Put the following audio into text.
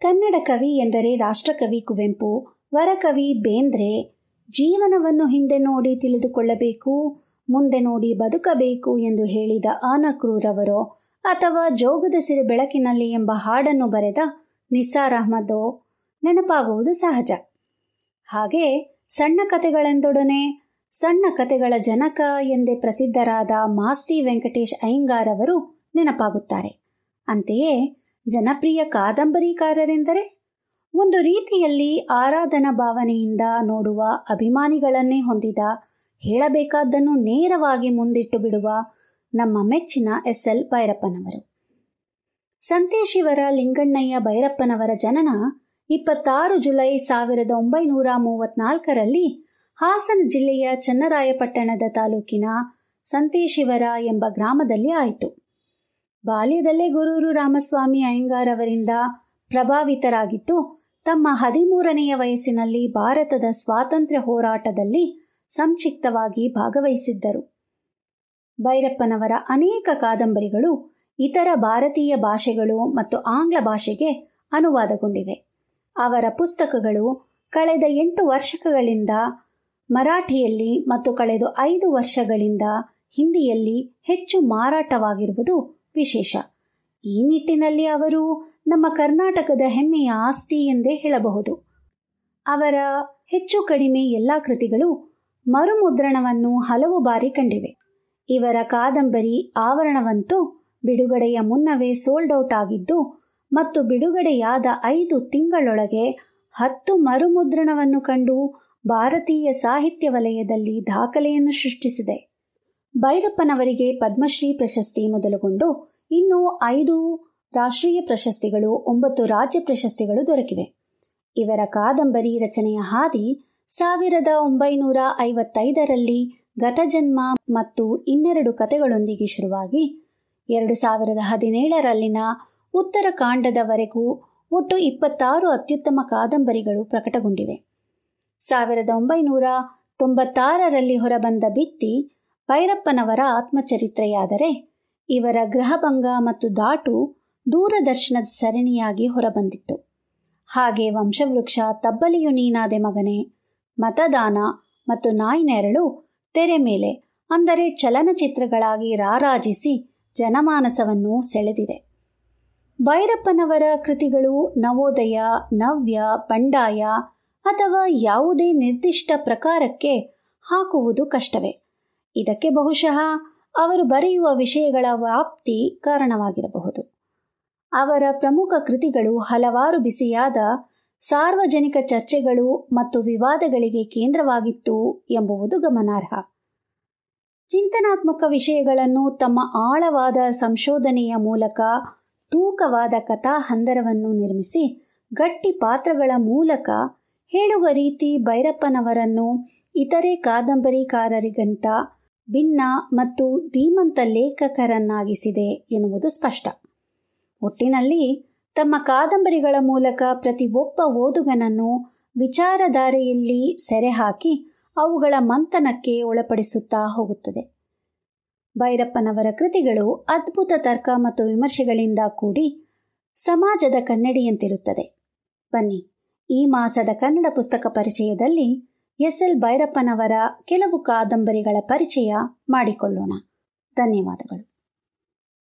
ಕನ್ನಡ ಕವಿ ಎಂದರೆ ರಾಷ್ಟ್ರಕವಿ ಕುವೆಂಪು, ವರಕವಿ ಬೇಂದ್ರೆ. ಜೀವನವನ್ನು ಹಿಂದೆ ನೋಡಿ ತಿಳಿದುಕೊಳ್ಳಬೇಕು, ಮುಂದೆ ನೋಡಿ ಬದುಕಬೇಕು ಎಂದು ಹೇಳಿದ ಆನಕ್ರೂರವರು ಅಥವಾ ಜೋಗದ ಸಿರಿ ಬೆಳಕಿನಲ್ಲಿ ಎಂಬ ಹಾಡನ್ನು ಬರೆದ ನಿಸ್ಸಾರ್ ಅಹ್ಮದೋ, ನೆನಪಾಗುವುದು ಸಹಜ. ಹಾಗೆ ಸಣ್ಣ ಕಥೆಗಳೆಂದೊಡನೆ ಸಣ್ಣ ಕಥೆಗಳ ಜನಕ ಎಂದೇ ಪ್ರಸಿದ್ಧರಾದ ಮಾಸ್ತಿ ವೆಂಕಟೇಶ್ ಅಯ್ಯಂಗಾರ್ ಅವರು ನೆನಪಾಗುತ್ತಾರೆ. ಅಂತೆಯೇ ಜನಪ್ರಿಯ ಕಾದಂಬರಿಕಾರರೆಂದರೆ ಒಂದು ರೀತಿಯಲ್ಲಿ ಆರಾಧನಾ ಭಾವನೆಯಿಂದ ನೋಡುವ ಅಭಿಮಾನಿಗಳನ್ನೇ ಹೊಂದಿದ, ಹೇಳಬೇಕಾದ್ದನ್ನು ನೇರವಾಗಿ ಮುಂದಿಟ್ಟು ಬಿಡುವ ನಮ್ಮ ಮೆಚ್ಚಿನ ಎಸ್ ಎಲ್ ಭೈರಪ್ಪನವರು. ಸಂತೇಶಿವರ ಲಿಂಗಣ್ಣಯ್ಯ ಭೈರಪ್ಪನವರ ಜನನ ಇಪ್ಪತ್ತಾರು ಜುಲೈ ಸಾವಿರದ ಒಂಬೈನೂರ ಮೂವತ್ನಾಲ್ಕರಲ್ಲಿ ಹಾಸನ ಜಿಲ್ಲೆಯ ಚನ್ನರಾಯಪಟ್ಟಣದ ತಾಲೂಕಿನ ಸಂತೇಶಿವರ ಎಂಬ ಗ್ರಾಮದಲ್ಲಿ ಆಯಿತು. ಬಾಲ್ಯದಲ್ಲೇ ಗುರೂರು ರಾಮಸ್ವಾಮಿ ಅಯ್ಯಂಗಾರ್ ಅವರಿಂದ ಪ್ರಭಾವಿತರಾಗಿದ್ದು, ತಮ್ಮ ಹದಿಮೂರನೆಯ ವಯಸ್ಸಿನಲ್ಲಿ ಭಾರತದ ಸ್ವಾತಂತ್ರ್ಯ ಹೋರಾಟದಲ್ಲಿ ಸಂಕ್ಷಿಪ್ತವಾಗಿ ಭಾಗವಹಿಸಿದ್ದರು. ಭೈರಪ್ಪನವರ ಅನೇಕ ಕಾದಂಬರಿಗಳು ಇತರ ಭಾರತೀಯ ಭಾಷೆಗಳು ಮತ್ತು ಆಂಗ್ಲ ಭಾಷೆಗೆ ಅನುವಾದಗೊಂಡಿವೆ. ಅವರ ಪುಸ್ತಕಗಳು ಕಳೆದ ಎಂಟು ವರ್ಷಗಳಿಂದ ಮರಾಠಿಯಲ್ಲಿ ಮತ್ತು ಕಳೆದ ಐದು ವರ್ಷಗಳಿಂದ ಹಿಂದಿಯಲ್ಲಿ ಹೆಚ್ಚು ಮಾರಾಟವಾಗಿರುವುದು ವಿಶೇಷ. ಈ ನಿಟ್ಟಿನಲ್ಲಿ ಅವರು ನಮ್ಮ ಕರ್ನಾಟಕದ ಹೆಮ್ಮೆಯ ಆಸ್ತಿ ಎಂದೇ ಹೇಳಬಹುದು. ಅವರ ಹೆಚ್ಚು ಕಡಿಮೆ ಎಲ್ಲ ಕೃತಿಗಳು ಮರುಮುದ್ರಣವನ್ನು ಹಲವು ಬಾರಿ ಕಂಡಿವೆ. ಇವರ ಕಾದಂಬರಿ ಆವರಣವಂತೂ ಬಿಡುಗಡೆಯ ಮುನ್ನವೇ ಸೋಲ್ಡ್ ಔಟ್ ಆಗಿದ್ದು ಮತ್ತು ಬಿಡುಗಡೆಯಾದ ಐದು ತಿಂಗಳೊಳಗೆ ಹತ್ತು ಮರುಮುದ್ರಣವನ್ನು ಕಂಡು ಭಾರತೀಯ ಸಾಹಿತ್ಯ ವಲಯದಲ್ಲಿ ದಾಖಲೆಯನ್ನು ಸೃಷ್ಟಿಸಿದೆ. ಭೈರಪ್ಪನವರಿಗೆ ಪದ್ಮಶ್ರೀ ಪ್ರಶಸ್ತಿ ಮೊದಲುಗೊಂಡು ಇನ್ನು ಐದು ರಾಷ್ಟ್ರೀಯ ಪ್ರಶಸ್ತಿಗಳು, ಒಂಬತ್ತು ರಾಜ್ಯ ಪ್ರಶಸ್ತಿಗಳು ದೊರಕಿವೆ. ಇವರ ಕಾದಂಬರಿ ರಚನೆಯ ಹಾದಿ ಸಾವಿರದ ಒಂಬೈನೂರ ಐವತ್ತೈದರಲ್ಲಿ ಗತಜನ್ಮ ಮತ್ತು ಇನ್ನೆರಡು ಕತೆಗಳೊಂದಿಗೆ ಶುರುವಾಗಿ, ಎರಡು ಸಾವಿರದ ಹದಿನೇಳರಲ್ಲಿನ ಉತ್ತರ ಕಾಂಡದವರೆಗೂ ಒಟ್ಟು ಇಪ್ಪತ್ತಾರು ಅತ್ಯುತ್ತಮ ಕಾದಂಬರಿಗಳು ಪ್ರಕಟಗೊಂಡಿವೆ. ಸಾವಿರದ ಒಂಬೈನೂರ ತೊಂಬತ್ತಾರರಲ್ಲಿ ಹೊರಬಂದ ಬಿತ್ತಿ ಭೈರಪ್ಪನವರ ಆತ್ಮಚರಿತ್ರೆಯಾದರೆ ಇವರ ಗೃಹಭಂಗ ಮತ್ತು ದಾಟು ದೂರದರ್ಶನದ ಸರಣಿಯಾಗಿ ಹೊರಬಂದಿತ್ತು. ಹಾಗೆ ವಂಶವೃಕ್ಷ ತಬ್ಬಲಿಯು ನೀನಾದೆ ಮಗನೆ, ಮತದಾನ ಮತ್ತು ನಾಯಿ ನೆರಳು ತೆರೆ ಮೇಲೆ, ಅಂದರೆ ಚಲನಚಿತ್ರಗಳಾಗಿ ರಾರಾಜಿಸಿ ಜನಮಾನಸವನ್ನು ಸೆಳೆದಿದೆ. ಭೈರಪ್ಪನವರ ಕೃತಿಗಳು ನವೋದಯ, ನವ್ಯ ಬಂಡಾಯ ಅಥವಾ ಯಾವುದೇ ನಿರ್ದಿಷ್ಟ ಪ್ರಕಾರಕ್ಕೆ ಹಾಕುವುದು ಕಷ್ಟವೇ. ಇದಕ್ಕೆ ಬಹುಶಃ ಅವರು ಬರೆಯುವ ವಿಷಯಗಳ ವ್ಯಾಪ್ತಿ ಕಾರಣವಾಗಿರಬಹುದು. ಅವರ ಪ್ರಮುಖ ಕೃತಿಗಳು ಹಲವಾರು ಬಿಸಿಯಾದ ಸಾರ್ವಜನಿಕ ಚರ್ಚೆಗಳು ಮತ್ತು ವಿವಾದಗಳಿಗೆ ಕೇಂದ್ರವಾಗಿತ್ತು ಎಂಬುವುದು ಗಮನಾರ್ಹ. ಚಿಂತನಾತ್ಮಕ ವಿಷಯಗಳನ್ನು ತಮ್ಮ ಆಳವಾದ ಸಂಶೋಧನೆಯ ಮೂಲಕ ತೂಕವಾದ ಕಥಾಹಂದರವನ್ನು ನಿರ್ಮಿಸಿ ಗಟ್ಟಿ ಪಾತ್ರಗಳ ಮೂಲಕ ಹೇಳುವ ರೀತಿ ಭೈರಪ್ಪನವರನ್ನು ಇತರೆ ಕಾದಂಬರಿಕಾರರಿಗಿಂತ ಭಿನ್ನ ಮತ್ತು ಧೀಮಂತ ಲೇಖಕರನ್ನಾಗಿಸಿದೆ ಎನ್ನುವುದು ಸ್ಪಷ್ಟ. ಒಟ್ಟಿನಲ್ಲಿ ತಮ್ಮ ಕಾದಂಬರಿಗಳ ಮೂಲಕ ಪ್ರತಿಯೊಬ್ಬ ಓದುಗನನ್ನು ವಿಚಾರಧಾರೆಯಲ್ಲಿ ಸೆರೆಹಾಕಿ ಅವುಗಳ ಮಂಥನಕ್ಕೆ ಒಳಪಡಿಸುತ್ತಾ ಹೋಗುತ್ತದೆ. ಭೈರಪ್ಪನವರ ಕೃತಿಗಳು ಅದ್ಭುತ ತರ್ಕ ಮತ್ತು ವಿಮರ್ಶೆಗಳಿಂದ ಕೂಡಿ ಸಮಾಜದ ಕನ್ನಡಿಯಂತಿರುತ್ತದೆ. ಬನ್ನಿ, ಈ ಮಾಸದ ಕನ್ನಡ ಪುಸ್ತಕ ಪರಿಚಯದಲ್ಲಿ ಎಸ್ ಎಲ್ ಭೈರಪ್ಪನವರ ಕೆಲವು ಕಾದಂಬರಿಗಳ ಪರಿಚಯ ಮಾಡಿಕೊಳ್ಳೋಣ. ಧನ್ಯವಾದಗಳು.